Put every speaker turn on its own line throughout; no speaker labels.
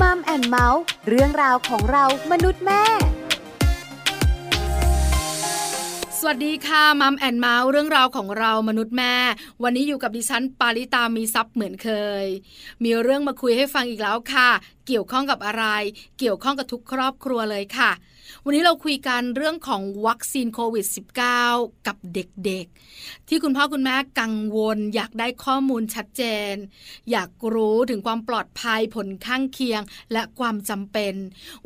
Mom and Mouth เรื่องราวของเรามนุษย์แม่
สวัสดีค่ะ Mom and Mouth เรื่องราวของเรามนุษย์แม่ วันนี้อยู่กับดิฉันปาริตามีทรัพย์เหมือนเคย มีเรื่องมาคุยให้ฟังอีกแล้วค่ะ เกี่ยวข้องกับอะไร เกี่ยวข้องกับทุกครอบครัวเลยค่ะวันนี้เราคุยกันเรื่องของวัคซีนโควิด -19 กับเด็กๆ ที่คุณพ่อคุณแม่กังวล อยากได้ข้อมูลชัดเจน อยากรู้ถึงความปลอดภัยผลข้างเคียงและความจำเป็น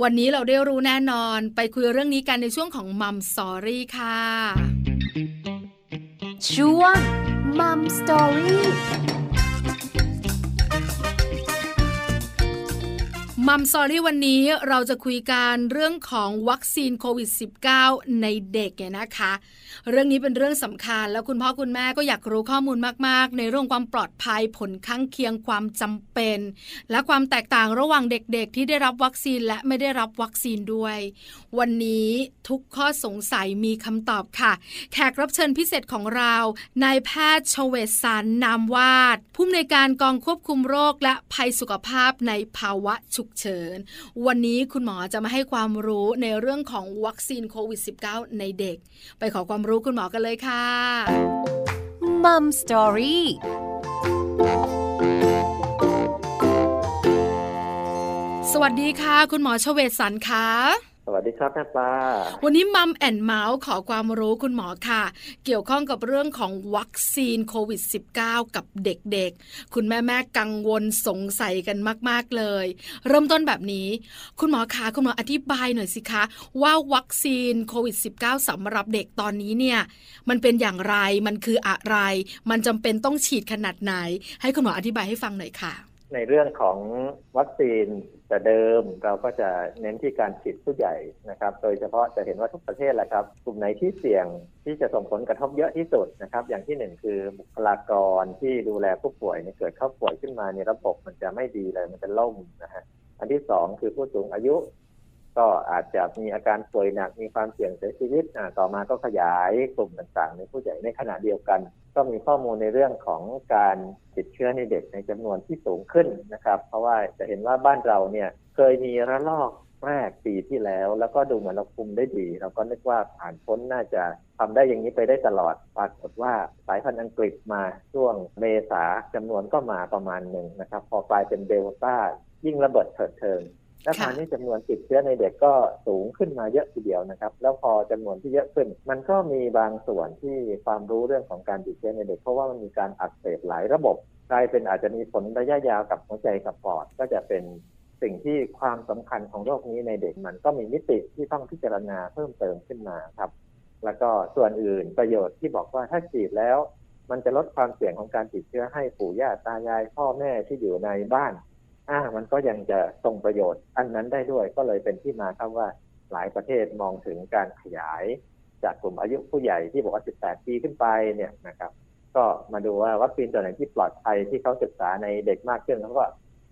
วันนี้เราได้รู้แน่นอนไปคุยเรื่องนี้กันในช่วงของ Mom Story ค่ะ
ช่วง
Mom Story Mom Story วันนี้เราจะคุยกันเรื่องของวัคซีนโควิด -19 ในเด็กเนี่ยนะคะ เรื่องนี้เป็นเรื่องสำคัญ แล้วคุณพ่อคุณแม่ก็อยากรู้ข้อมูลมากๆ ในเรื่องความปลอดภัยผลข้างเคียงความจำเป็น และความแตกต่างระหว่างเด็กๆ ที่ได้รับวัคซีนและไม่ได้รับวัคซีนด้วย วันนี้ทุกข้อสงสัยมีคำตอบค่ะ แขกรับเชิญพิเศษของเรานายแพทย์ชเวศสารนามวาดผู้อำนวยการกองควบคุมโรคและภัยสุขภาพในภาวะฉุกเฉิน วันนี้คุณหมอจะมาให้ความรู้ในเรื่องของวัคซีนโควิด -19 ในเด็ก ไปขอความรู้คุณหมอกันเลยค่ะ
Mom Story ส
วัสดีค่ะ คุณหมอชเวศสันค่ะ
สวัสดีครับแม่ปลา
วันนี้ Mom and Mouth ขอความรู้คุณหมอค่ะ เกี่ยวข้องกับเรื่องของวัคซีนโควิด -19 กับเด็กๆ คุณแม่แม่กังวลสงสัยกันมากๆเลย เริ่มต้นแบบนี้ คุณหมอคะคุณหมออธิบายหน่อยสิคะ ว่าวัคซีนโควิด -19 สำหรับเด็กตอนนี้เนี่ยมันเป็นอย่างไรมันคืออะไร มันจำเป็นต้องฉีดขนาดไหน ให้คุณหมออธิบายให้ฟังหน่อยค่ะ
ในเรื่องของวัคซีนแต่เดิมเราก็จะเน้นที่การฉีดผู้ใหญ่นะครับ โดยเฉพาะจะเห็นว่าทุกประเทศแหละครับ กลุ่มไหนที่เสี่ยงที่จะส่งผลกระทบเยอะที่สุดนะครับ อย่างที่หนึ่งคือบุคลากรที่ดูแลผู้ป่วยเนี่ยเกิดเขาป่วยขึ้นมาในระบบมันจะไม่ดีเลยมันจะล่มนะฮะอันที่สองคือผู้สูงอายุ ก็อาจจะมีอาการป่วยหนักมีความเสี่ยงเสียชีวิตต่อมาก็ขยายกลุ่มต่างๆ ในผู้ใหญ่ในขณะเดียวกัน ก็มีข้อมูลในเรื่องของการติดเชื้อในเด็กในจำนวนที่สูงขึ้นนะครับ เพราะว่าจะเห็นว่าบ้านเราเนี่ยเคยมีระลอกแรกปีที่แล้ว แล้วก็ดูเหมือนเราคุมได้ดี เราก็นึกว่าผ่านพ้นน่าจะทำได้อย่างนี้ไปได้ตลอด ปรากฏว่าสายพันธุ์อังกฤษมาช่วงเมษาจำนวนก็มาประมาณหนึ่งนะครับ พอกลายเป็นเดลต้ายิ่งระเบิดเถิดเทิง และคราวนี้จำนวนติดเชื้อในเด็กก็สูงขึ้นมาเยอะทีเดียวนะครับ แล้วพอจำนวนที่เยอะขึ้น มันก็มีบางส่วนที่ความรู้เรื่องของการติดเชื้อในเด็ก เพราะว่ามันมีการอักเสบหลายระบบกลายเป็นอาจจะมีผลระยะยาวกับหัวใจกับปอดก็จะเป็นสิ่งที่ความสำคัญของโรคนี้ในเด็กมันก็มีมิติที่ต้องพิจารณาเพิ่มเติมขึ้นมาครับ แล้วก็ส่วนอื่นประโยชน์ที่บอกว่าถ้าฉีดแล้ว มันจะลดความเสี่ยงของการติดเชื้อให้ปู่ย่าตายายพ่อแม่ที่อยู่ในบ้าน อ่ามันก็ยังจะส่งประโยชน์ อันนั้นได้ด้วยก็เลยเป็นที่มาครับว่าหลายประเทศมองถึงการขยาย จากกลุ่มอายุผู้ใหญ่ที่บอกว่า 18 ปีขึ้นไปเนี่ยนะครับ ก็มาดูว่าวัคซีนตัวไหนที่ปลอดภัยที่เขาศึกษาในเด็กมากขึ้นเขาก็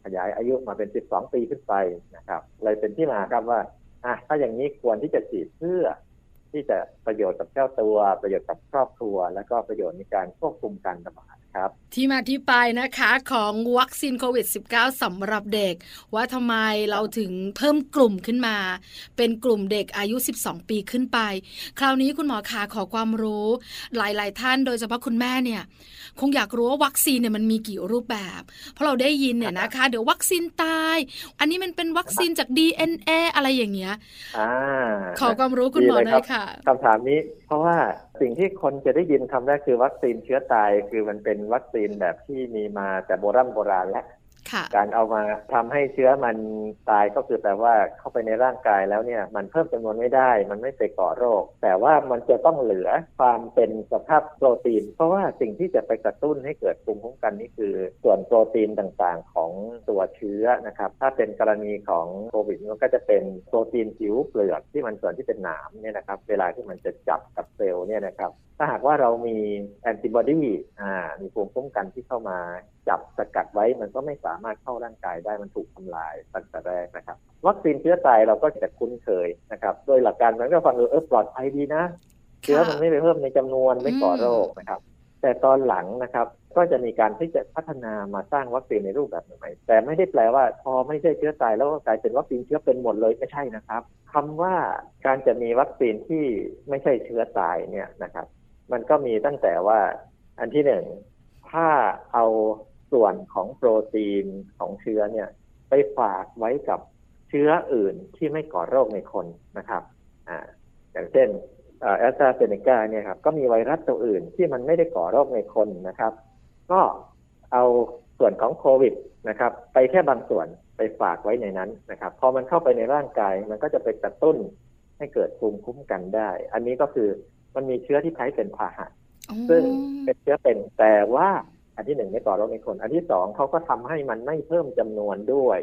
ขยายอายุมาเป็น 12 ปีขึ้นไปนะครับ เลยเป็นที่มาครับว่าอะถ้าอย่างนี้ควรที่จะฉีดเพื่อ ที่จะประโยชน์กับเจ้าตัว ประโยชน์กับครอบครัว และก็ประโยชน์ในการควบคุมการระบาดครับ
ที่มาที่ไปนะคะของวัคซีนโควิด -19 สำหรับเด็ก ว่าทำไมเราถึงเพิ่มกลุ่มขึ้นมา เป็นกลุ่มเด็กอายุ 12 ปีขึ้นไป คราวนี้คุณหมอขาขอความรู้หลาย ๆ ท่านโดยเฉพาะคุณแม่เนี่ย คงอยากรู้ว่าวัคซีนเนี่ยมันมีกี่รูปแบบ เพราะเราได้ยินเนี่ยนะคะ เดี๋ยววัคซีนตาย อันนี้มันเป็นวัคซีนจาก DNA อะไรอย่างเงี้ย
อ่า
ขอความรู้คุณหมอหน่อยค่ะ
คำถามนี้ เพราะว่าสิ่งที่คนจะได้ยินคำแรกคือวัคซีนเชื้อตายคือมันเป็นวัคซีนแบบที่มีมาแต่โบราณโบราณแล้ว
ค่ะ
การเอามาทำให้เชื้อมันตายก็คือแปลว่าเข้าไปในร่างกายแล้วเนี่ย มันเพิ่มจำนวนไม่ได้ มันไม่ไปก่อโรค แต่ว่ามันจะต้องเหลือความเป็นสภาพโปรตีน เพราะว่าสิ่งที่จะไปกระตุ้นให้เกิดภูมิคุ้มกันนี่คือ ส่วนโปรตีนต่างๆของตัวเชื้อนะครับ ถ้าเป็นกรณีของโควิดมันก็จะเป็นโปรตีนผิวเปลือกที่มันส่วนที่เป็นหนามเนี่ยนะครับ เวลาที่มันจะจับกับเซลล์เนี่ยนะครับถ้าหากว่าเรามีแอนติบอดีอ่า มีภูมิคุ้มกันที่เข้ามาจับสกัดไว้มันก็ไม่สามารถเข้าร่างกายได้มันถูกทำลายตั้งแต่แรกนะครับ วัคซีนเชื้อตายเราก็จะคุ้นเคยนะครับโดยหลักการมันก็ฟังดูเออปลอดภัยดีนะเชื้อมันไม่ไปเพิ่มในจำนวนไม่ก่อโรคนะครับ แต่ตอนหลังนะครับก็จะมีการที่จะพัฒนามาสร้างวัคซีนในรูปแบบใหม่แต่ไม่ได้แปลว่า พอไม่ใช่เชื้อตายแล้วก็กลายเป็นวัคซีนเชื้อเป็นหมดเลยไม่ใช่นะครับคำว่าการจะมีวัคซีนที่ไม่ใช่เชื้อตายเนี่ยนะครับ มันก็มีตั้งแต่ว่าอันที่หนึ่งถ้าเอาส่วนของโปรตีนของเชื้อเนี่ย ไปฝากไว้กับเชื้ออื่นที่ไม่ก่อโรคในคนนะครับอ่าอย่างเช่นแอสตราเซเนกาเนี่ยครับก็มีไวรัสตัวอื่นที่มันไม่ได้ก่อโรคในคนนะครับ ก็เอาส่วนของโควิดนะครับ ไปแค่บางส่วนไปฝากไว้ในนั้นนะครับ พอมันเข้าไปในร่างกายมันก็จะไปกระตุ้นให้เกิดภูมิคุ้มกันได้ อันนี้ก็คือ มันมีเชื้อที่ใช้เป็นพาหะซึ่งเป็นเชื้อเป็นแต่ว่าอันที่หนึ่งไม่ก่อโรคในคน อันที่สองเขาก็ทำให้มันไม่เพิ่มจำนวนด้วย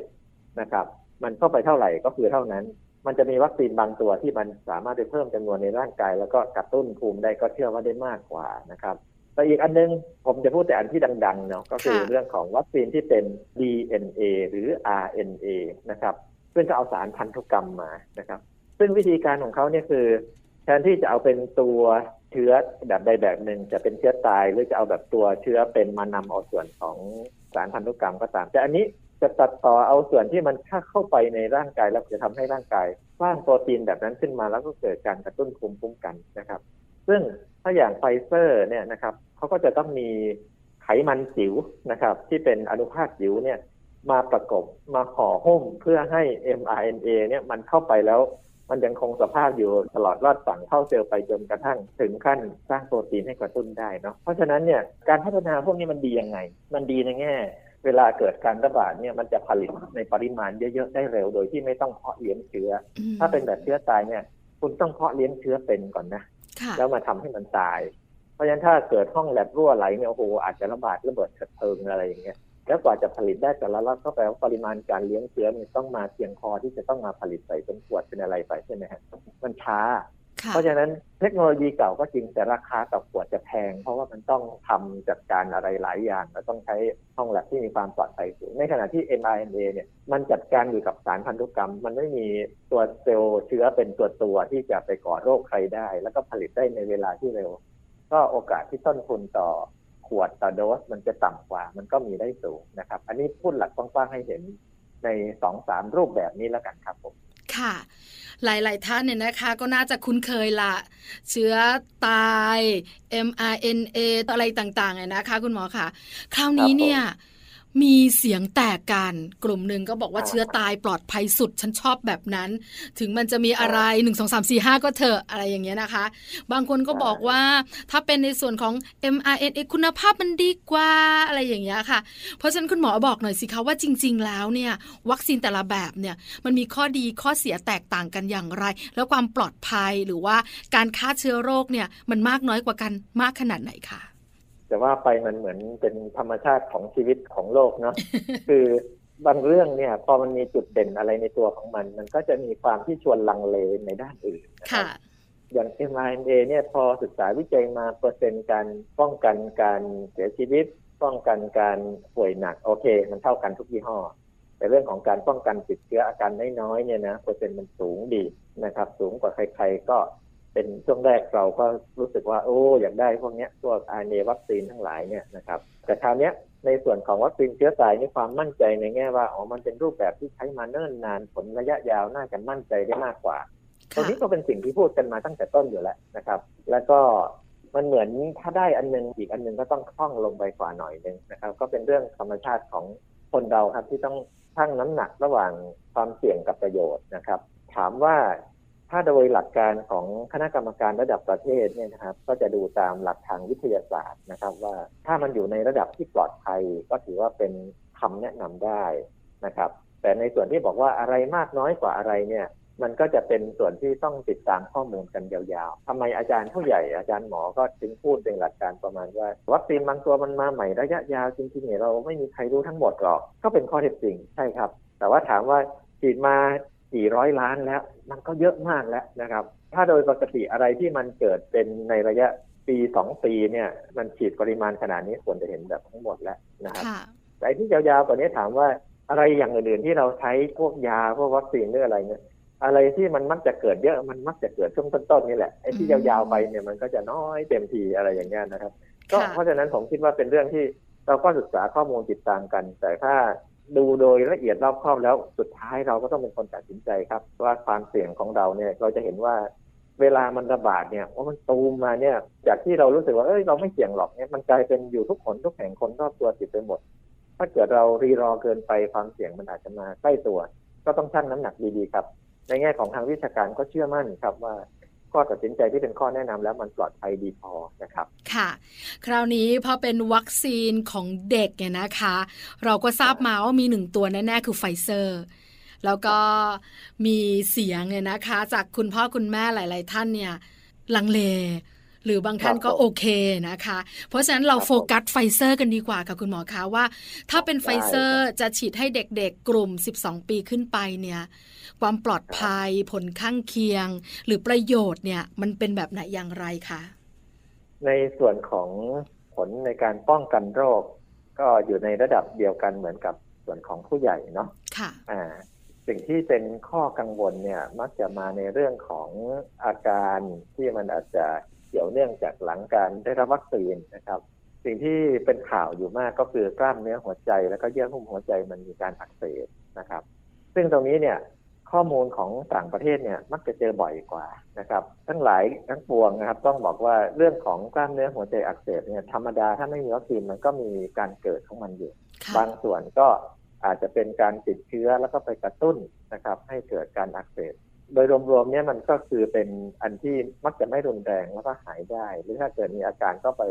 นะครับ มันเข้าไปเท่าไหร่ก็คือเท่านั้น มันจะมีวัคซีนบางตัวที่มันสามารถไปเพิ่มจำนวนในร่างกาย แล้วก็กระตุ้นภูมิได้ก็เชื่อว่าได้มากกว่านะครับแต่อีกอันนึงผมจะพูดแต่อันที่ดังๆเนาะก็คือเรื่องของวัคซีนที่เป็น DNA หรือ RNA นะครับซึ่งก็เอาสารพันธุกรรมมานะครับ ซึ่งวิธีการของเขาเนี่ยคือแท นที่จะเอาเป็นตัวเชื้อแบบใดแบบหนึ่งจะเป็นเชื้อตายหรือจะเอาแบบตัวเชื้อเป็นมานำเอาส่วนของสารพันธุกรรมก็ตาม แต่อันนี้จะตัดต่อเอาส่วนที่มันถ้าเข้าไปในร่างกายแล้วจะทำให้ร่างกายสร้างโปรตีนแบบนั้นขึ้นมาแล้วก็เกิดการกระตุ้นภูมิคุ้มกันนะครับ ซึ่งถ้าอย่างไฟเซอร์เนี่ยนะครับเขาก็จะต้องมีไขมันจิ๋วนะครับ ที่เป็นอนุภาคจิ๋วเนี่ยมาประกบมาห่อหุ้มเพื่อให้ mRNA เนี่ยมันเข้าไปแล้ว มันยังคงสภาพอยู่ตลอดรอดฝั่งเข้าเซลล์ไปจนกระทั่งถึงขั้นสร้างโปรตีนให้กระตุ้นได้เนาะเพราะฉะนั้นเนี่ยการพัฒนาพวกนี้มันดียังไง มันดีในแง่ เวลาเกิดการระบาดเนี่ยมันจะผลิตในปริมาณเยอะๆได้เร็ว โดยที่ไม่ต้องเพาะเลี้ยงเชื้อ ถ้าเป็นแบบเชื้อตายเนี่ย คุณต้องเพาะเลี้ยงเชื้อเป็นก่อนนะแล้วมาทำให้มันตาย เพราะฉะนั้นถ้าเกิดห้องแลบรั่วไหลเนี่ยโอ้โหอาจจะระบาดระเบิดกระเทิงอะไรอย่างเงี้ย แล้วกว่าจะผลิตได้แต่ละล็อตก็แปลว่าปริมาณการเลี้ยงเชื้อมันต้องมาเพียงพอที่จะต้องมาผลิตใส่เป็นขวดเป็นอะไรไปใช่ไหมฮะมันช้า เพราะฉะนั้นเทคโนโลยีเก่าก็จริงแต่ราคาต่อขวดจะแพง เพราะว่ามันต้องทำจัดการอะไรหลายอย่าง แล้วต้องใช้ห้องแลบที่มีความปลอดภัยสูงในขณะที่ mRNA เนี่ยมันจัดการอยู่กับสารพันธุกรรม มันไม่มีตัวเซลล์เชื้อเป็นตัวตัวที่จะไปก่อโรคใครได้ แล้วก็ผลิตได้ในเวลาที่เร็ว ก็โอกาสที่ต้นทุนต่อ ขวดต่อโดสมันจะต่ำกว่า มันก็มีได้สูงนะครับ อันนี้พูดหลักกว้างๆให้เห็นในสองสามรูปแบบนี้แล้วกันครับผม
ค่ะ หลาย ๆ ท่านเนี่ยนะคะ ก็น่าจะคุ้นเคยละเชื้อตาย mRNA อะไรต่างๆเนี่ยนะคะ คุณหมอค่ะ คราวนี้เนี่ย มีเสียงแตกกันกลุ่มหนึ่งก็บอกว่าเชื้อตายปลอดภัยสุด ฉันชอบแบบนั้น ถึงมันจะมีอะไรหนึ่งสองสามสี่ห้าก็เถอะอะไรอย่างเงี้ยนะคะ บางคนก็บอกว่าถ้าเป็นในส่วนของ mRNA คุณภาพมันดีกว่าอะไรอย่างเงี้ยค่ะ เพราะฉะนั้นคุณหมอบอกหน่อยสิคะว่าจริง ๆ แล้วเนี่ย วัคซีนแต่ละแบบเนี่ยมันมีข้อดีข้อเสียแตกต่างกันอย่างไร แล้วความปลอดภัยหรือว่าการฆ่าเชื้อโรคเนี่ยมันมากน้อยกว่ากันมากขนาดไหนคะ
แต่ว่าไปมันเหมือนเป็นธรรมชาติของชีวิตของโลกเนาะคือบางเรื่องเนี่ยพอมันมีจุดเด่นอะไรในตัวของมัน มันก็จะมีความที่ชวนลังเลในด้านอื่น
ค่ะ
อย่าง mRNA เนี่ยพอศึกษาวิจัยมาเปอร์เซ็นต์การป้องกันการเสียชีวิต ป้องกันการป่วยหนักโอเค มันเท่ากันทุกยี่ห้อ แต่เรื่องของการป้องกันติดเชื้ออาการน้อยๆเนี่ยนะเปอร์เซ็นต์มันสูงดีนะครับ สูงกว่าใครๆก็ เป็นช่วงแรกเราก็รู้สึกว่าโอ้อยากได้พวกนี้พวกอาร์เนวัคซีนทั้งหลายเนี่ยนะครับแต่คราวนี้ในส่วนของวัคซีนเชื้อสายนี่ความมั่นใจในแง่ว่าอ๋อมันเป็นรูปแบบที่ใช้มาเนิ่นนานผลระยะยาวน่าจะมั่นใจได้มากกว่าตรงนี้ก็เป็นสิ่งที่พูดกันมาตั้งแต่ต้นอยู่แล้วนะครับ แล้วก็มันเหมือนถ้าได้อันนึงอีกอันนึงก็ต้องคล่องลงไปกว่าหน่อยนึงนะครับ ก็เป็นเรื่องธรรมชาติของคนเราครับที่ต้องชั่งน้ำหนักระหว่างความเสี่ยงกับประโยชน์นะครับ ถามว่า ถ้าโดยหลักการของคณะกรรมการระดับประเทศเนี่ยนะครับ ก็จะดูตามหลักทางวิทยาศาสตร์นะครับ ว่าถ้ามันอยู่ในระดับที่ปลอดภัย ก็ถือว่าเป็นคำแนะนำได้นะครับ แต่ในส่วนที่บอกว่าอะไรมากน้อยกว่าอะไรเนี่ย มันก็จะเป็นส่วนที่ต้องติดตามข้อมูลกันยาวๆทำไมอาจารย์ผู้ใหญ่อาจารย์หมอก็ถึงพูดเป็นหลักการประมาณว่า วัคซีนบางตัวมันมาใหม่ระยะยาวจริงๆเนี่ยเราไม่มีใครรู้ทั้งหมดหรอก ก็เป็นข้อเท็จจริงใช่ครับ แต่ว่าถามว่าฉีดมา กี่ร้อยล้านแล้ว มันก็เยอะมากแล้วนะครับ ถ้าโดยปกติอะไรที่มันเกิดเป็นในระยะปีสองปีเนี่ย มันฉีดปริมาณขนาดนี้ควรจะเห็นแบบทั้งหมดแล้วนะครับแต่ที่ยาวๆกว่านี้ถามว่าอะไรอย่างอื่นๆที่เราใช้พวกยาพวกวัคซีนหรืออะไรเนี่ยอะไรที่มันมักจะเกิดเยอะมันมักจะเกิดช่วงต้นๆนี่แหละไอ้ที่ยาวๆไปเนี่ยมันก็จะน้อยเต็มทีอะไรอย่างเงี้ยนะครับ ก็
ค่ะ
เพราะฉะนั้นผมคิดว่าเป็นเรื่องที่เราก็ศึกษาข้อมูลติดตามกัน แต่ถ้า ดูโดยละเอียดรอบคอบแล้วสุดท้ายเราก็ต้องเป็นคนตัดสินใจครับ ว่าความเสี่ยงของเราเนี่ยเราจะเห็นว่าเวลามันระบาดเนี่ยว่ามันตูมมาเนี่ย จากที่เรารู้สึกว่าเอ้ยเราไม่เสี่ยงหรอกเนี่ยมันกลายเป็นอยู่ทุกคนทุกแห่งคนรอบตัวติดไปหมด ถ้าเกิดเรารีรอเกินไปความเสี่ยงมันอาจจะมาใกล้ตัว ก็ต้องชั่งน้ำหนักดีๆครับ ในแง่ของทางวิชาการก็เชื่อมั่นครับว่า ข้อตัดสินใจที่เป็นข้อแนะนำแล้วมันปลอดภัยดีพอนะครับ
ค่ะ คราวนี้พอเป็นวัคซีนของเด็กเนี่ยนะคะ เราก็ทราบมาว่ามีหนึ่งตัวแน่ๆคือไฟเซอร์ แล้วก็มีเสียงเนี่ยนะคะ จากคุณพ่อคุณแม่หลาย ๆ ท่านเนี่ยลังเล หรือบางท่านก็
ครับผม
โอเคนะคะ เพราะฉะนั้นเรา
ครับผม
โฟกัสไฟเซอร์กันดีกว่าค่ะคุณหมอคะว่า ถ้าเป็น
ได้
ไฟเซอร์จะฉีดให้เด็กๆ กลุ่ม 12 ปีขึ้นไปเนี่ยความปลอดภัยผลข้างเคียง หรือประโยชน์เนี่ยมันเป็นแบบไหนอย่างไรคะ
ในส่วนของผลในการป้องกันโรค ก็อยู่ในระดับเดียวกันเหมือนกับส่วนของผู้ใหญ่เนาะ
ค่ะ
อ่าสิ่งที่เป็นข้อกังวลเนี่ยมักจะมาในเรื่องของอาการที่มันอาจจะ เกี่ยวเนื่องจากหลังการได้รับวัคซีนนะครับ สิ่งที่เป็นข่าวอยู่มากก็คือกล้ามเนื้อหัวใจ แล้วก็เยื่อหุ้มหัวใจมันมีการอักเสบนะครับ ซึ่งตรงนี้เนี่ยข้อมูลของต่างประเทศเนี่ยมักจะเจอบ่อยกว่านะครับ ทั้งหลายทั้งปวงนะครับ ต้องบอกว่าเรื่องของกล้ามเนื้อหัวใจอักเสบเนี่ยธรรมดาถ้าไม่มีวัคซีนมันก็มีการเกิดของมันอยู่
ค่ะ
บางส่วนก็อาจจะเป็นการติดเชื้อแล้วก็ไปกระตุ้นนะครับ ให้เกิดการอักเสบ โดยรวมๆเนี่ยมันก็คือเป็นอันที่มักจะไม่รุนแรงแล้วก็หายได้ หรือถ้าเกิดมีอาการก็ไป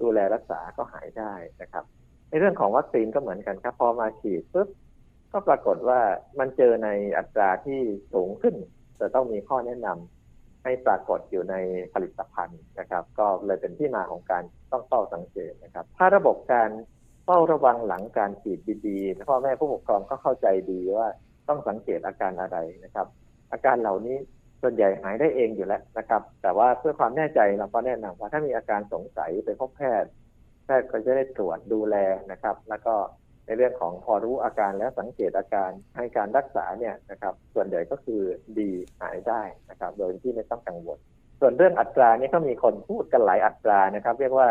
ดูแลรักษาก็หายได้นะครับ ในเรื่องของวัคซีนก็เหมือนกันครับ พอมาฉีดปุ๊บก็ปรากฏว่ามันเจอในอัตราที่สูงขึ้น จะต้องมีข้อแนะนำให้ปรากฏอยู่ในผลิตภัณฑ์นะครับ ก็เลยเป็นที่มาของการต้องเฝ้าสังเกตนะครับ ถ้าระบบการเฝ้าระวังหลังการฉีดดีๆพ่อแม่ผู้ปกครองก็เข้าใจดีว่าต้องสังเกตอาการอะไรนะครับ อาการเหล่านี้ส่วนใหญ่หายได้เองอยู่แล้วนะครับ แต่ว่าเพื่อความแน่ใจเราก็แนะนำว่าถ้ามีอาการสงสัยไปพบแพทย์ แพทย์ก็จะได้ตรวจดูแลนะครับ แล้วก็ในเรื่องของพอรู้อาการแล้วสังเกตอาการให้การรักษาเนี่ยนะครับ ส่วนใหญ่ก็คือดีหายได้นะครับ โดยที่ไม่ต้องกังวล ส่วนเรื่องอัตรานี่ก็มีคนพูดกันหลายอัตรานะครับ เรียกว่า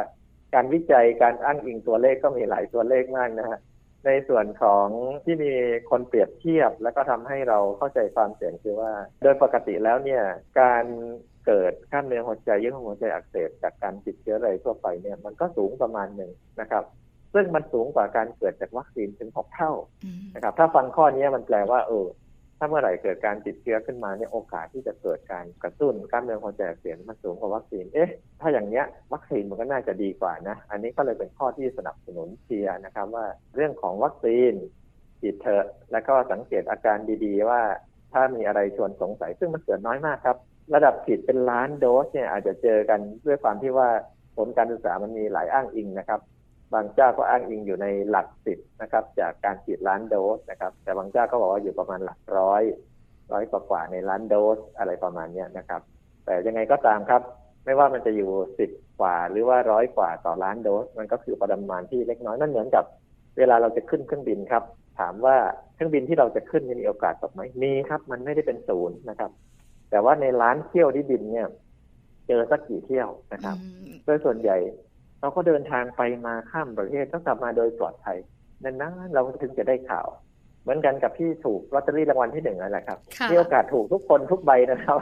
การวิจัยการอ้างอิงตัวเลขก็มีหลายตัวเลขมากนะฮะ ในส่วนของที่มีคนเปรียบเทียบ แล้วก็ทำให้เราเข้าใจความเสี่ยงคือว่า โดยปกติแล้วเนี่ยการเกิดกล้ามเนื้อหัวใจเยื่อหุ้มหัวใจอักเสบจากการติดเชื้ออะไรทั่วไปเนี่ยมันก็สูงประมาณหนึ่งนะครับซึ่งมันสูงกว่าการเกิดจากวัคซีนถึงหกเท่า
อืม
นะครับถ้าฟังข้อนี้มันแปลว่าเออ ถ้าเมื่อไหร่เกิดการติดเชื้อขึ้นมาเนี่ยโอกาสที่จะเกิดการกระตุ้นกล้ามเนื้อหัวใจกเสียมันสูงกว่าวัคซีน เอ๊ะ ถ้าอย่างเนี้ยวัคซีนมันก็น่าจะดีกว่านะ อันนี้ก็เลยเป็นข้อที่สนับสนุนเชียร์นะครับว่าเรื่องของวัคซีนฉีดเถอะ แล้วก็สังเกตอาการดีๆ ว่าถ้ามีอะไรชวนสงสัย ซึ่งมันเกิดน้อยมากครับ ระดับฉีดเป็นล้านโดสเนี่ยอาจจะเจอกันด้วยความที่ว่าผลการศึกษามันมีหลายอ้างอิงนะครับ บางเจ้าก็อ้างอิงอยู่ในหลักสิบนะครับ จากการฉีดล้านโดสนะครับ แต่บางเจ้าก็บอกว่าอยู่ประมาณหลักร้อยร้อยกว่าๆในล้านโดสอะไรประมาณเนี้ยนะครับ แต่ยังไงก็ตามครับ ไม่ว่ามันจะอยู่สิบกว่าหรือว่าร้อยกว่าต่อล้านโดส มันก็คือปริมาณที่เล็กน้อยนั่นเหมือนกับ เวลาเราจะขึ้นเครื่องบินครับ ถามว่าเครื่องบินที่เราจะขึ้นเนี่ยมีโอกาสตกไหมมีครับ มันไม่ได้เป็นศูนย์นะครับ แต่ว่าในล้านเที่ยวที่บินเนี่ย เจอสักกี่เที่ยวนะครับ
อืม
โดยส่วนใหญ่ เราก็เดินทางไปมาข้ามประเทศต้องกลับมาโดยปลอดภัยนานๆเราถึงจะได้ข่าว เหมือนกันกับที่ถูกลอตเตอรี่รางวัลที่หนึ่งนั่นแหละครับ
ค่ะ
มีโอกาสถูกทุกคนทุกใบนะครับ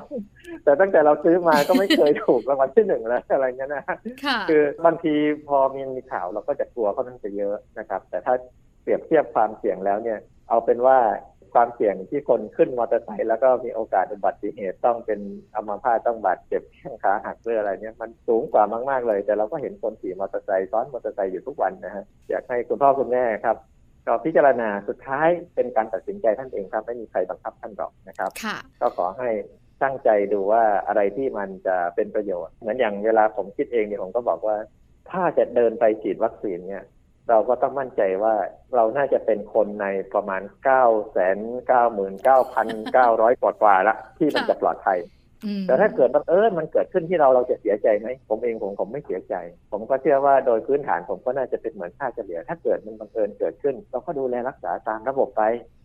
แต่ตั้งแต่เราซื้อมาก็ไม่เคยถูกรางวัลที่หนึ่งแล้วอะไรเงี้ยนะ
ค่ะ
คือบางทีพอมีมีข่าวเราก็จะกลัวเขานั้นจะเยอะนะครับ แต่ถ้าเปรียบเทียบความเสี่ยงแล้วเนี่ย เอาเป็นว่า ความเสี่ยงที่คนขึ้นมอเตอร์ไซค์แล้วก็มีโอกาสอุบัติเหตุต้องเป็นอัมพาตต้องบาดเจ็บแข้งขาหักหรืออะไรเนี่ยมันสูงกว่ามากๆเลย แต่เราก็เห็นคนขี่มอเตอร์ไซค์ซ้อนมอเตอร์ไซค์อยู่ทุกวันนะฮะอยากให้คุณพ่อคุณแม่ครับก็พิจารณาสุดท้ายเป็นการตัดสินใจท่านเองครับ ไม่มีใครบังคับท่านหรอกนะครับ
ค่ะ
ก็ขอให้ตั้งใจดูว่าอะไรที่มันจะเป็นประโยชน์ เหมือนอย่างเวลาผมคิดเองเนี่ยผมก็บอกว่า ถ้าจะเดินไปฉีดวัคซีนเนี่ย เราก็ต้องมั่นใจว่าเราน่าจะเป็นคนในประมาณ9 9 9 9 9 0 0กว่ากว่าๆละที่มันจะปลอดภัย
อืม
แต่ถ้าเกิดบังเอิญมันเกิดขึ้นที่เราเราจะเสียใจไหมผมเองผมผมไม่เสียใจ ผมก็เชื่อว่าโดยพื้นฐานผมก็น่าจะเป็นเหมือนค่าเฉลี่ย ถ้าเกิดมันบังเอิญเกิดขึ้น เราก็ดูแลรักษาตามระบบไป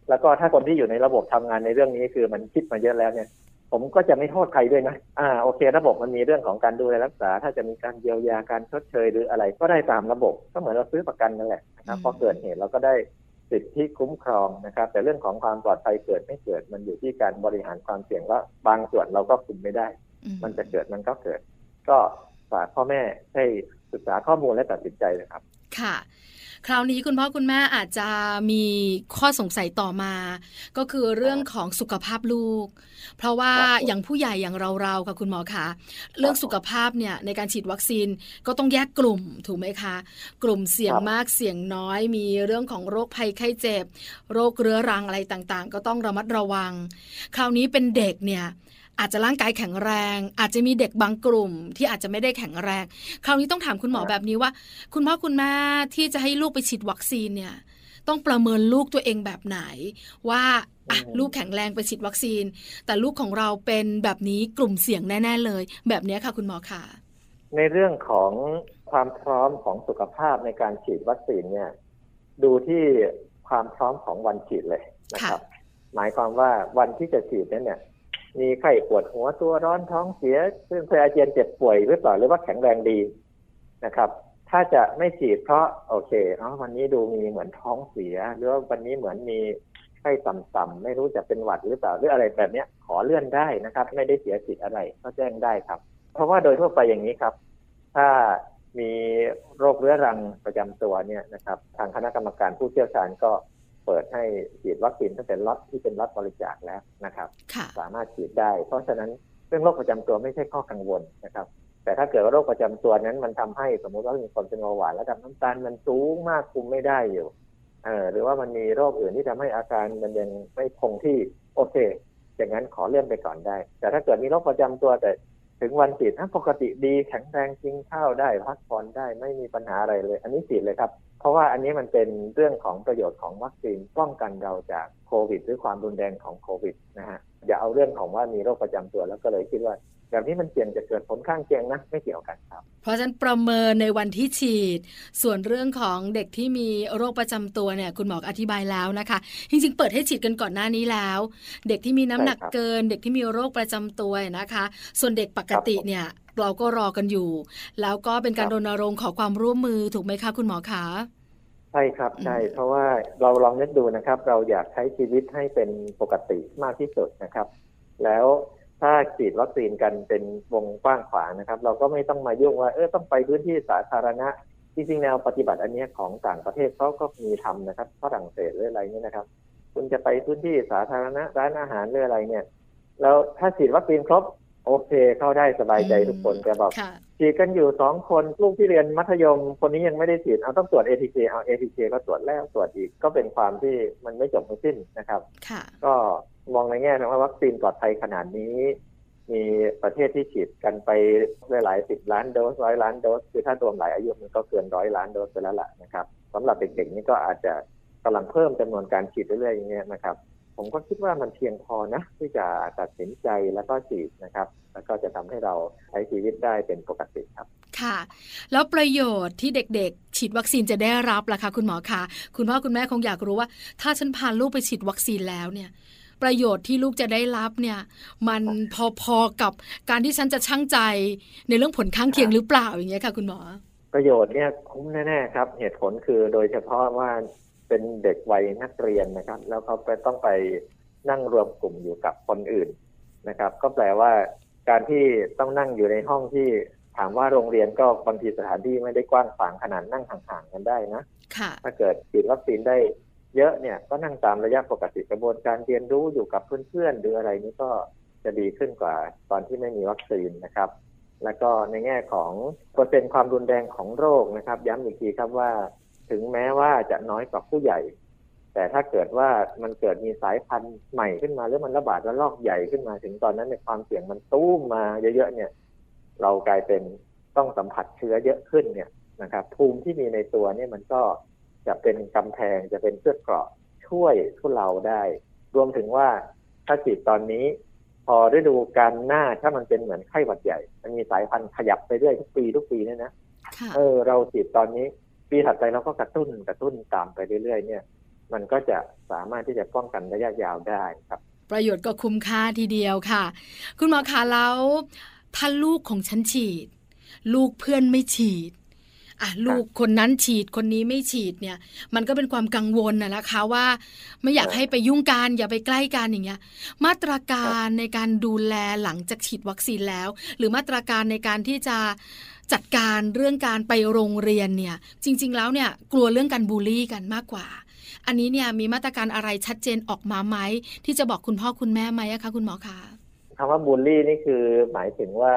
แล้วก็ถ้าคนที่อยู่ในระบบทำงานในเรื่องนี้คือมันคิดมาเยอะแล้วเนี่ย ผผมก็จะไม่โทษใครด้วยนะ อ่า โอเค ระบบมันมีเรื่องของการดูแลรักษา ถ้าจะมีการเยียวยาการชดเชยหรืออะไร ก็ได้ตามระบบ ก็เหมือนเราซื้อประกันนั่นแหละนะครับพอเกิดเหตุเราก็ได้สิทธิคุ้มครองนะครับ แต่เรื่องของความปลอดภัยเกิดไม่เกิด มันอยู่ที่การบริหารความเสี่ยงว่าบางส่วนเราก็คุมไม่ได้ มันจะเกิดมันก็เกิด ก็ฝากพ่อแม่ให้ศึกษาข้อมูลและตัดสินใจนะครับ
ค่ะ คราวนี้คุณพ่อคุณแม่อาจจะมีข้อสงสัยต่อมา ก็คือเรื่องของสุขภาพลูก เพราะว่าอย่างผู้ใหญ่อย่างเราๆค่ะคุณหมอคะเรื่องสุขภาพเนี่ยในการฉีดวัคซีนก็ต้องแยกกลุ่มถูกไหมคะ กลุ่มเสี่ยงมากเสี่ยงน้อย มีเรื่องของโรคภัยไข้เจ็บ โรคเรื้อรังอะไรต่างๆ ก็ต้องระมัดระวัง คราวนี้เป็นเด็กเนี่ย อาจจะร่างกายแข็งแรง อาจจะมีเด็กบางกลุ่ม ที่อาจจะไม่ได้แข็งแรง คราวนี้ต้องถามคุณหมอแบบนี้ว่า คุณพ่อคุณแม่ที่จะให้ลูกไปฉีดวัคซีนเนี่ย ต้องประเมินลูกตัวเองแบบไหน ว่าอะลูกแข็งแรงไปฉีดวัคซีน แต่ลูกของเราเป็นแบบนี้กลุ่มเสี่ยงแน่ ๆ เลย แบบนี้ค่ะ คุณหมอค่ะ
ในเรื่องของความพร้อมของสุขภาพในการฉีดวัคซีนเนี่ย ดูที่ความพร้อมของวันฉีดเลยนะครับ หมายความว่าวันที่จะฉีดนั้นเนี่ย มีไข้ปวดหัวตัวร้อนท้องเสีย ซึ่งเคยอาเจียนเจ็บป่วยหรือเปล่าหรือว่าแข็งแรงดีนะครับ ถ้าจะไม่ฉีดเพราะโอเคอ๋อวันนี้ดูมีเหมือนท้องเสีย หรือว่าวันนี้เหมือนมีไข้ต่ำๆไม่รู้จะเป็นหวัดหรือเปล่าหรืออะไรแบบเนี้ยขอเลื่อนได้นะครับ ไม่ได้เสียสิทธิ์อะไรก็แจ้งได้ครับ เพราะว่าโดยทั่วไปอย่างนี้ครับ ถ้ามีโรคเรื้อรังประจำตัวเนี่ยนะครับ ทางคณะกรรมการผู้เชี่ยวชาญก็ เปิดให้ฉีดวัคซีนตั้งแต่ล็อตที่เป็นล็อตบริจาคแล้วนะครับ สามารถฉีดได้ เพราะฉะนั้นเรื่องโรคประจำตัวไม่ใช่ข้อกังวลนะครับ แต่ถ้าเกิดว่าโรคประจำตัวนั้นมันทำให้สมมุติว่ามีคนเป็นเบาหวานระดับน้ำตาลมันสูงมากคุมไม่ได้อยู่เออหรือว่ามันมีโรคอื่นที่ทำให้อาการมันยังไม่คงที่โอเคอย่างนั้นขอเลื่อนไปก่อนได้ แต่ถ้าเกิดมีโรคประจำตัวแต่ ถึงวันฉีดถ้าปกติดีแข็งแรงกินข้าวได้พักผ่อนได้ไม่มีปัญหาอะไรเลย อันนี้ฉีดเลยครับ เพราะว่าอันนี้มันเป็นเรื่องของประโยชน์ของวัคซีนป้องกันเราจากโควิด หรือความรุนแรงของโควิดนะฮะอย่าเอาเรื่องของว่ามีโรคประจำตัวแล้วก็เลยคิดว่า แบบนี้มันเสี่ยงจะเกิดผลข้างเคียงนะไม่เกี่ยวกันครับ
เพราะฉะนั้นประเมินในวันที่ฉีด ส่วนเรื่องของเด็กที่มีโรคประจำตัวเนี่ยคุณหมออธิบายแล้วนะคะจริงๆ เปิดให้ฉีดกันก่อนหน้านี้แล้ว เด็กที่มีน้ำหนักเกิน เด็กที่มีโรคประจำตัวนะคะ ส่วนเด็กปกติเนี่ยเราก็รอกันอยู่ แล้วก็เป็นการรณรงค์ขอความร่วมมือถูกไหมคะคุณหมอคะ
ใช่ครับใช่เพราะว่าเราลองนึกดูนะครับ เราอยากใช้ชีวิตให้เป็นปกติมากที่สุดนะครับ แล้ว ถ้าฉีดวัคซีนกันเป็นวงกว้างขวางนะครับ เราก็ไม่ต้องมายุ่งว่าเออต้องไปพื้นที่สาธารณะจริงๆแนวปฏิบัติอันนี้ของต่างประเทศเขาก็มีทำนะครับฝรั่งเศสหรืออะไรนี่นะครับ คุณจะไปพื้นที่สาธารณะร้านอาหารหรืออะไรเนี่ย แล้วถ้าฉีดวัคซีนครบโอเค เข้าได้สบายใจทุกคนแต่บอกฉีดกันอยู่สองคนลูกที่เรียนมัธยม คนนี้ยังไม่ได้ฉีดเอาต้องตรวจ ATK เอา ATK ก็ตรวจแล้วตรวจอีกก็เป็นความที่มันไม่จบไม่สิ้นนะครับ ก็ มองในแง่นะว่าวัคซีนปลอดภัยขนาดนี้ มีประเทศที่ฉีดกันไปหลายสิบล้านโดสร้อยล้านโดสคือถ้ารวมหลายอายุมันก็เกินร้อยล้านโดสไปแล้วล่ะนะครับสำหรับเด็กๆนี่ก็อาจจะกำลังเพิ่มจำนวนการฉีดเรื่อยๆอย่างเงี้ยนะครับผมก็คิดว่ามันเพียงพอนะ ที่จะตัดสินใจแล้วก็ฉีดนะครับ แล้วก็จะทำให้เราใช้ชีวิตได้เป็นปกติครับ
ค่ะ แล้วประโยชน์ที่เด็กๆ ฉีดวัคซีนจะได้รับล่ะคะคุณหมอคะคุณพ่อคุณแม่คงอยากรู้ว่า ถ้าฉันพาลูกไปฉีดวัคซีนแล้วเนี่ย ประโยชน์ที่ลูกจะได้รับเนี่ยมันพอๆกับการที่ฉันจะช่างใจในเรื่องผลข้างเคียงหรือเปล่าอย่างเงี้ยค่ะ คุณหมอ
ประโยชน์เนี่ยคุ้มแน่ๆครับ เหตุผลคือโดยเฉพาะว่าเป็นเด็กวัยนักเรียนนะครับ แล้วเขาไปต้องไปนั่งรวมกลุ่มอยู่กับคนอื่นนะครับ ก็แปลว่าการที่ต้องนั่งอยู่ในห้องที่ถามว่าโรงเรียนก็บางทีสถานที่ไม่ได้กว้างขวางขนาดนั่งห่างๆกันได้นะ ถ้าเกิดฉีดวัคซีนได้ เยอะเนี่ยก็นั่งตามระยะปกติกระบวนการเรียนรู้อยู่กับเพื่อนๆหรืออะไรนี้ก็จะดีขึ้นกว่าตอนที่ไม่มีวัคซีนนะครับ แล้วก็ในแง่ของเปอร์เซ็นต์ความรุนแรงของโรคนะครับ ย้ำอีกทีครับว่า ถึงแม้ว่าจะน้อยกว่าผู้ใหญ่ แต่ถ้าเกิดว่ามันเกิดมีสายพันธุ์ใหม่ขึ้นมาหรือมันระบาดระลอกใหญ่ขึ้นมาถึงตอนนั้นในความเสี่ยงมันตู้มมาเยอะๆเนี่ย เรากลายเป็นต้องสัมผัสเชื้อเยอะขึ้นเนี่ยนะครับ ภูมิที่มีในตัวเนี่ยมันก็ จะเป็นกำแพงจะเป็นเสื้อเกราะช่วยทุเราได้ รวมถึงว่าถ้าฉีดตอนนี้ พอฤดูการหน้าถ้ามันเป็นเหมือนไข้หวัดใหญ่ มันมีสายพันธุ์ขยับไปเรื่อยทุกปีทุกปีเนี่ยนะเออเราฉีดตอนนี้ปีถัดไปเราก็กระตุ้นกระตุ้นตามไปเรื่อยๆ เนี่ย มันก็จะสามารถที่จะป้องกันระยะยาวได้ครับ
ประโยชน์ก็คุ้มค่าทีเดียวค่ะ คุณหมอคะแล้วถ้าลูกของฉันฉีด ลูกเพื่อนไม่ฉีด อะลูกคนนั้นฉีดคนนี้ไม่ฉีดเนี่ย มันก็เป็นความกังวลนะนะคะว่า ไม่อยากให้ไปยุ่งกันอย่าไปใกล้กันอย่างเงี้ย มาตรการในการดูแลหลังจากฉีดวัคซีนแล้ว หรือมาตรการในการที่จะจัดการเรื่องการไปโรงเรียนเนี่ย จริง ๆ แล้วเนี่ยกลัวเรื่องการบูลลี่กันมากกว่า อันนี้เนี่ยมีมาตรการอะไรชัดเจนออกมาไหมที่จะบอกคุณพ่อคุณแม่ไหมคะคุณหมอคะ
คำว่าบูลลี่นี่คือหมายถึงว่า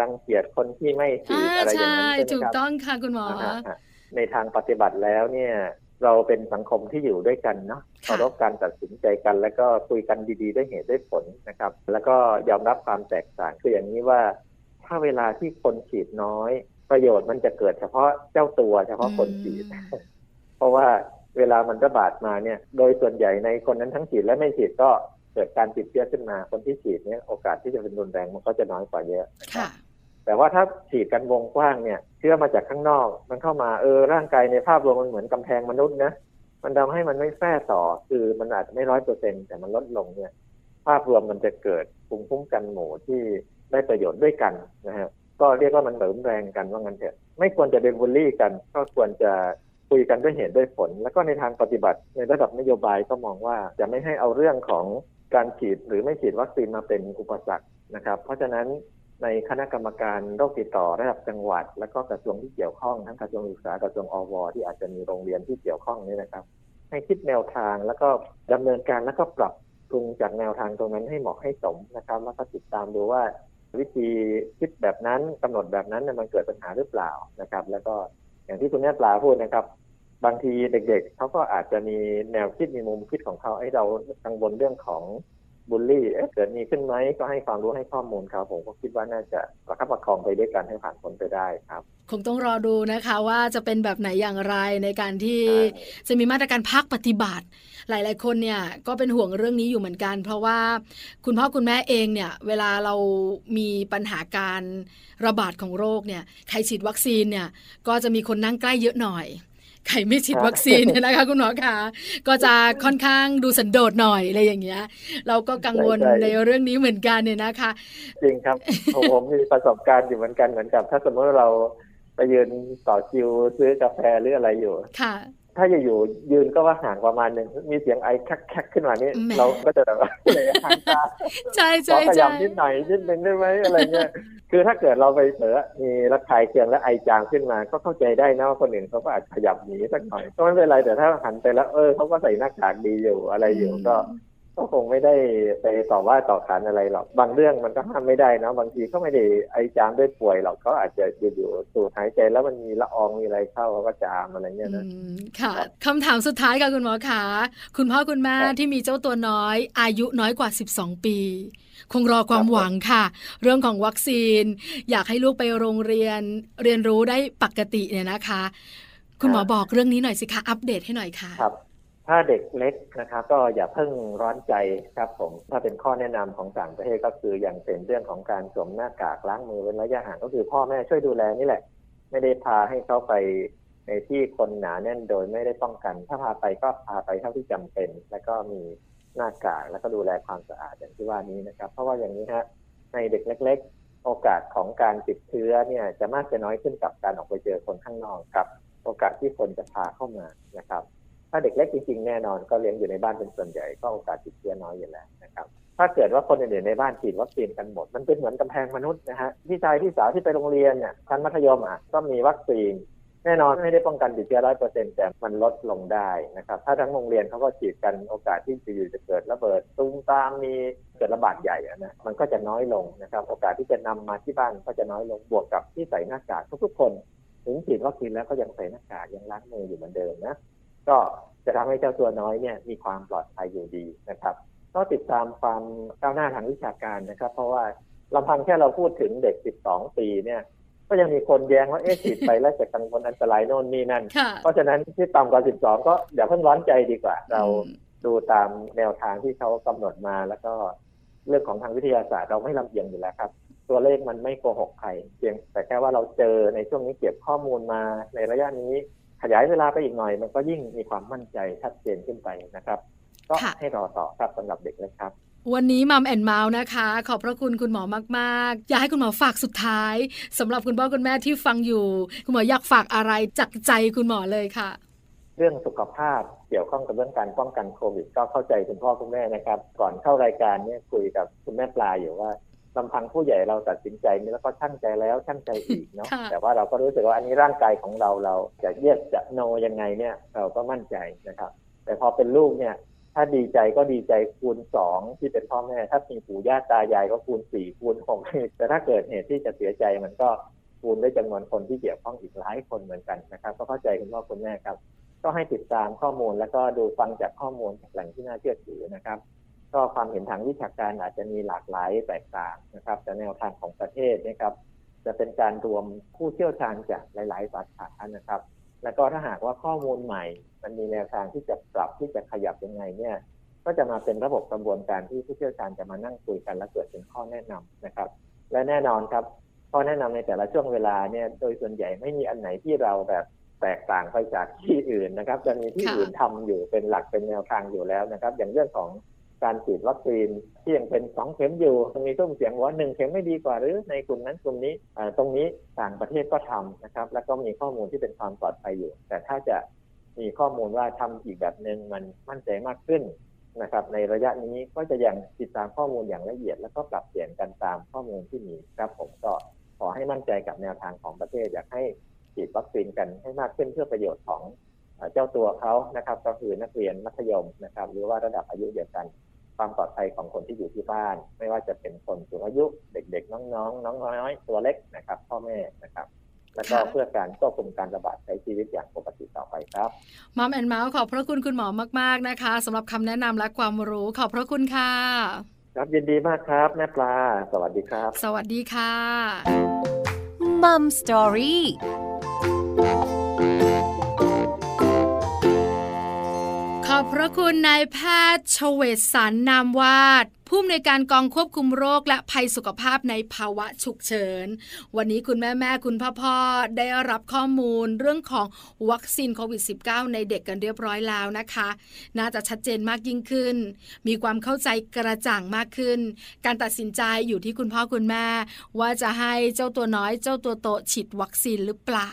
รังเกียจคนที่ไม่ฉีดอะไรอย่างนั้นใช่ไหมครับ
ถูกต้องค่ะคุณหมอ
ในทางปฏิบัติแล้วเนี่ย เราเป็นสังคมที่อยู่ด้วยกันเนาะเคารพการตัดสินใจกัน แล้วก็คุยกันดีๆ ด้วยเหตุด้วยผลนะครับ แล้วก็ยอมรับความแตกต่างคืออย่างนี้ว่า ถ้าเวลาที่คนฉีดน้อย ประโยชน์มันจะเกิดเฉพาะเจ้าตัว เฉพาะคนฉีด เพราะว่าเวลามันระบาดมาเนี่ย โดยส่วนใหญ่ในคนนั้นทั้งฉีดและไม่ฉีดก็ เกิดการติดเชื้อขึ้นมาคนที่ฉีดเนี่ยโอกาสที่จะเป็นรุนแรงมันก็จะน้อยกว่าเยอะ
ค่ะ
แต่ว่าถ้าฉีดกันวงกว้างเนี่ย เชื้อมาจากข้างนอก มันเข้ามาเออร่างกายในภาพรวมมันเหมือนกำแพงมนุษย์นะมันทำให้มันไม่แฝงต่อ คือมันอาจจะไม่ร้อยเปอร์เซ็นแต่มันลดลงเนี่ย ภาพรวมมันจะเกิดภูมิคุ้มกันหมู่ที่ได้ประโยชน์ด้วยกันนะฮะก็เรียกว่ามันเหมือนแรงกันว่างั้นเถอะไม่ควรจะเป็นบูลลี่กัน ก็ควรจะคุยกันด้วยเหตุด้วยผล แล้วก็ในทางปฏิบัติในระดับนโยบายก็มองว่าจะไม่ให้เอาเรื่องของ การฉีดหรือไม่ฉีดวัคซีนมาเป็นอุปสรรคนะครับ เพราะฉะนั้นในคณะกรรมการโรคติดต่อระดับจังหวัด และก็กระทรวงที่เกี่ยวข้องทั้งกระทรวงศึกษากระทรวงอวที่อาจจะมีโรงเรียนที่เกี่ยวข้องนี่นะครับ ให้คิดแนวทางแล้วก็ดำเนินการแล้วก็ปรับปรุงจากแนวทางตรงนั้นให้เหมาะให้สมนะครับ แล้วก็ติดตามดูว่าวิธีคิดแบบนั้นกำหนดแบบนั้นมันเกิดปัญหาหรือเปล่านะครับ แล้วก็อย่างที่คุณแม่ปลาพูดนะครับ บางทีเด็กๆเขาก็อาจจะมีแนวคิดมีมุมคิดของเขาให้เรากังวลเรื่องของบูลลี่เกิดมีขึ้นไหมก็ให้ความรู้ให้ข้อมูลครับผมก็คิดว่าน่าจะประคับประคองไปด้วยกันให้ผ่านพ้นไปได้ครับ
คงต้องรอดูนะคะว่าจะเป็นแบบไหนอย่างไรในการที่จะมีมาตรการพักปฏิบัติ หลาย ๆ คนเนี่ยก็เป็นห่วงเรื่องนี้อยู่เหมือนกัน เพราะว่าคุณพ่อคุณแม่เองเนี่ยเวลาเรามีปัญหาการระบาดของโรคเนี่ยใครฉีดวัคซีนเนี่ยก็จะมีคนนั่งใกล้เยอะหน่อย ใครไม่ฉีดวัคซีนเนี่ยนะคะคุณหมอคะก็จะค่อนข้างดูสันโดษหน่อยอะไรอย่างเงี้ย เราก็กังวลในเรื่องนี้เหมือนกันเนี่ยนะคะ
จริงครับผมมีประสบการณ์อยู่เหมือนกันเหมือนกับ ถ้าสมมติเราไปยืนต่อคิวซื้อกาแฟหรืออะไรอยู่
ค่ะ
ถ้าจะอยู่ยืนก็ว่าห่างประมาณหนึ่งมีเสียงไอคักคขึ้นมานี่เราก็จะแบบเลยห่างตา
ใช่ใช่
ขยับนิดหน่อยนิดนึงได้ไหมอะไรเงี้ยคือถ้าเกิดเราไปเผลอมีระคายเคืองและไอจางขึ้นมา ก็เข้าใจได้นะว่าคนอื่นเขาก็อาจขยับหนีสักหน่อยก็ไม่เป็นไรแต่ถ้าหันไปแล้วเออเขาก็ใส่หน้ากากดีอยู่อะไรอยู่ก็ ก็คงไม่ได้ไปต่อว่าต่อขานอะไรหรอก บางเรื่องมันก็ห้ามไม่ได้นะ บางทีก็ไม่ได้ไอจามด้วยป่วยหรอกเขาอาจจะอยู่ๆสูดหายใจแล้วมันมีละอองมีอะไรเข้าเขาก็จามอะไรเงี้ยนะ
ค่ะคำถามสุดท้ายค่ะคุณหมอขาคุณพ่อคุณแม่ที่มีเจ้าตัวน้อย อายุน้อยกว่า 12 ปี คงรอความหวังค่ะ เรื่องของวัคซีน อยากให้ลูกไปโรงเรียนเรียนรู้ได้ปกติเนี่ยนะคะ คุณหมอบอกเรื่องนี้หน่อยสิคะอัปเดตให้หน่อยค่ะ
ครับ ถ้าเด็กเล็กนะครับก็อย่าเพิ่งร้อนใจครับผมถ้าเป็นข้อแนะนำของต่างประเทศก็คืออย่างเป็นเรื่องของการสวมหน้ากากล้างมือเว้นระยะห่างก็คือพ่อแม่ช่วยดูแลนี่แหละ ไม่ได้พาให้เขาไปในที่คนหนาแน่นโดยไม่ได้ป้องกัน ถ้าพาไปก็พาไปเท่าที่จำเป็น แล้วก็มีหน้ากากแล้วก็ดูแลความสะอาดอย่างที่ว่านี้นะครับ เพราะว่าอย่างนี้ฮะในเด็กเล็ก ๆ โอกาสของการติดเชื้อเนี่ยจะมากจะน้อยขึ้นกับการออกไปเจอคนข้างนอกกับ โอกาสที่คนจะพาเข้ามานะครับ ถ้าเด็กเล็กจริงๆแน่นอนก็เลี้ยงอยู่ในบ้านเป็นส่วนใหญ่ก็โอกาสติดเชื้อน้อยอยู่แล้วนะครับถ้าเกิดว่าคนอื่นๆในบ้านฉีดวัคซีนกันหมด มันเป็นเหมือนกำแพงมนุษย์นะฮะพี่ชายพี่สาวที่ไปโรงเรียนเนี่ยชั้นมัธยมอะก็มีวัคซีน แน่นอนไม่ได้ป้องกันติดเชื้อร้อยเปอร์เซ็นต์แต่มันลดลงได้นะครับถ้าทั้งโรงเรียนเขาก็ฉีดกันโอกาสที่จะอยู่จะเกิดระเบิดตุ้มตามมีเกิดระบาดใหญ่นะมันก็จะน้อยลงนะครับโอกาสที่จะนำมาที่บ้านก็จะน้อยลงบวกกับที่ใส่หน้ากากทุกๆคน ถึงฉีดวัคซีนแล้วก็ยังใส่หน้ากากยังล้างมืออยู่เหมือนเดิมนะ ก็จะทำให้เจ้าตัวน้อยเนี่ยมีความปลอดภัยอยู่ดีนะครับก็ติดตามความก้าวหน้าทางวิชาการนะครับ เพราะว่าลำพังแค่เราพูดถึงเด็ก 12 ปีเนี่ย ก็ยังมีคนแย้งว่าเอ๊ะฉีดไปแล้วจะกังวลอันตรายโน่นนี่นั่น เพราะฉะนั้นที่ต่ำกว่า 12 ก็อย่าเพิ่งร้อนใจดีกว่า เราดูตามแนวทางที่เขากำหนดมาแล้วก็เรื่องของทางวิทยาศาสตร์เราไม่ลำเอียงอยู่แล้วครับ ตัวเลขมันไม่โกหกใครเพียงแต่แค่ว่าเราเจอในช่วงนี้เก็บข้อมูลมาในระยะนี้ ขยายเวลาไปอีกหน่อย มันก็ยิ่งมีความมั่นใจชัดเจนขึ้นไปนะครับ ก็ให้รอต่อครับสำหรับเด็กนะครับ
วันนี้มัมแอนเมาส์นะคะ ขอบพระคุณคุณหมอมากๆ อยากให้คุณหมอฝากสุดท้ายสำหรับคุณพ่อคุณแม่ที่ฟังอยู่ คุณหมออยากฝากอะไรจากใจคุณหมอเลยค่ะ
เรื่องสุขภาพเกี่ยวข้องกับเรื่องการป้องกันโควิด ก็เข้าใจคุณพ่อคุณแม่นะครับ ก่อนเข้ารายการเนี่ยคุยกับคุณแม่ปลาอยู่ว่า ลำพังผู้ใหญ่เราตัดสินใจนี่แล้วก็ช่างใจแล้วช่างใจอีกเนาะ
ค่ะ
แต่ว่าเราก็รู้สึกว่าอันนี้ร่างกายของเราเราจะเยียดจะโนยังไงเนี่ยเราก็มั่นใจนะครับ แต่พอเป็นลูกเนี่ยถ้าดีใจก็ดีใจคูณสองที่เป็นพ่อแม่ ถ้ามีปู่ย่าตายายก็คูณสี่คูณหกแต่ถ้าเกิดเหตุที่จะเสียใจมันก็คูณด้วยจำนวนคนที่เกี่ยวข้องอีกหลายคนเหมือนกันนะครับ ก็เข้าใจคุณพ่อคุณแม่ครับ ก็ให้ติดตามข้อมูลแล้วก็ดูฟังจากข้อมูลจากแหล่งที่น่าเชื่อถือนะครับ ก็ความเห็นทางวิชาการอาจจะมีหลากหลายแตกต่างนะครับ แต่แนวทางของประเทศนะครับ จะเป็นการรวมผู้เชี่ยวชาญจากหลาย ๆ สาขานะครับ แล้วก็ถ้าหากว่าข้อมูลใหม่ มันมีแนวทางที่จะปรับที่จะขยับยังไงเนี่ยก็จะมาเป็นระบบกระบวนการที่ผู้เชี่ยวชาญจะมานั่งคุยกันและเกิดเป็นข้อแนะนำนะครับ และแน่นอนครับข้อแนะนำในแต่ละช่วงเวลาเนี่ยโดยส่วนใหญ่ไม่มีอันไหนที่เราแบบแตกต่างไปจากที่อื่นนะครับ จะมีที่อื่นทำอยู่เป็นหลักเป็นแนวทางอยู่แล้วนะครับ อย่างเรื่องของ การฉีดวัคซีนที่ยังเป็นสองเข็มอยู่มีต้มเสียงว่าหนึ่งเข็มไม่ดีกว่าหรือในกลุ่มนั้นกลุ่มนี้ตรงนี้ต่างประเทศก็ทำนะครับ แล้วก็มีข้อมูลที่เป็นความปลอดภัยอยู่ แต่ถ้าจะมีข้อมูลว่าทำอีกแบบหนึ่งมันมั่นใจมากขึ้นนะครับ ในระยะนี้ก็จะยังติดตามข้อมูลอย่างละเอียด แล้วก็ปรับเปลี่ยนกันตามข้อมูลที่มีครับผมก็ขอให้มั่นใจกับแนวทางของประเทศอยากให้ฉีดวัคซีนกันให้มากขึ้นเพื่อประโยชน์ของเอ่อเจ้าตัวเขานะครับ ก็คือนักเรียนมัธยมนะครับ หรือว่าระดับอายุเดียวกัน ความปลอดภัยของคนที่อยู่ที่บ้าน ไม่ว่าจะเป็นคนสูงอายุเด็ก ๆ น้องๆ น้องน้อยตัวเล็กนะครับ พ่อแม่นะครับแล้วก็
ค่ะ
เพื่อการควบคุมการระบาดใช้ชีวิตอย่างปกติต่อไปครับ
มัมแอนเมาส์ขอบพระคุณคุณหมอมาก ๆ นะคะสำหรับคำแนะนำและความรู้ขอบพระคุณค่ะ
ครับยินดีมากครับแม่ปลา สวัสดีครับ
สวัสดีค่ะ
มัมสตอรี่
อบพระคุณนายแพทย์ชเวศสารนามวาดผู้อำนวยการกองควบคุมโรคและภัยสุขภาพในภาวะฉุกเฉิน วันนี้คุณแม่แม่คุณพ่อพ่อได้รับข้อมูลเรื่องของวัคซีนโควิด -19 ในเด็กกันเรียบร้อยแล้วนะคะ น่าจะชัดเจนมากยิ่งขึ้น มีความเข้าใจกระจ่างมากขึ้น การตัดสินใจอยู่ที่คุณพ่อคุณแม่ ว่าจะให้เจ้าตัวน้อยเจ้าตัวโตฉีดวัคซีนหรือเปล่า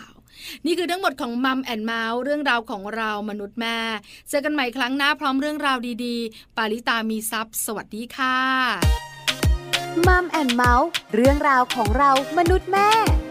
นี่คือทั้งหมดของ Mom and Mouth เรื่องราวของเรามนุษย์แม่เจอกันใหม่ครั้งหน้าพร้อมเรื่องราวดีๆ ปาริตามีทรัพย์สวัสดีค่ะ
มัมแอนเมาส์เรื่องราวของเรามนุษย์แม่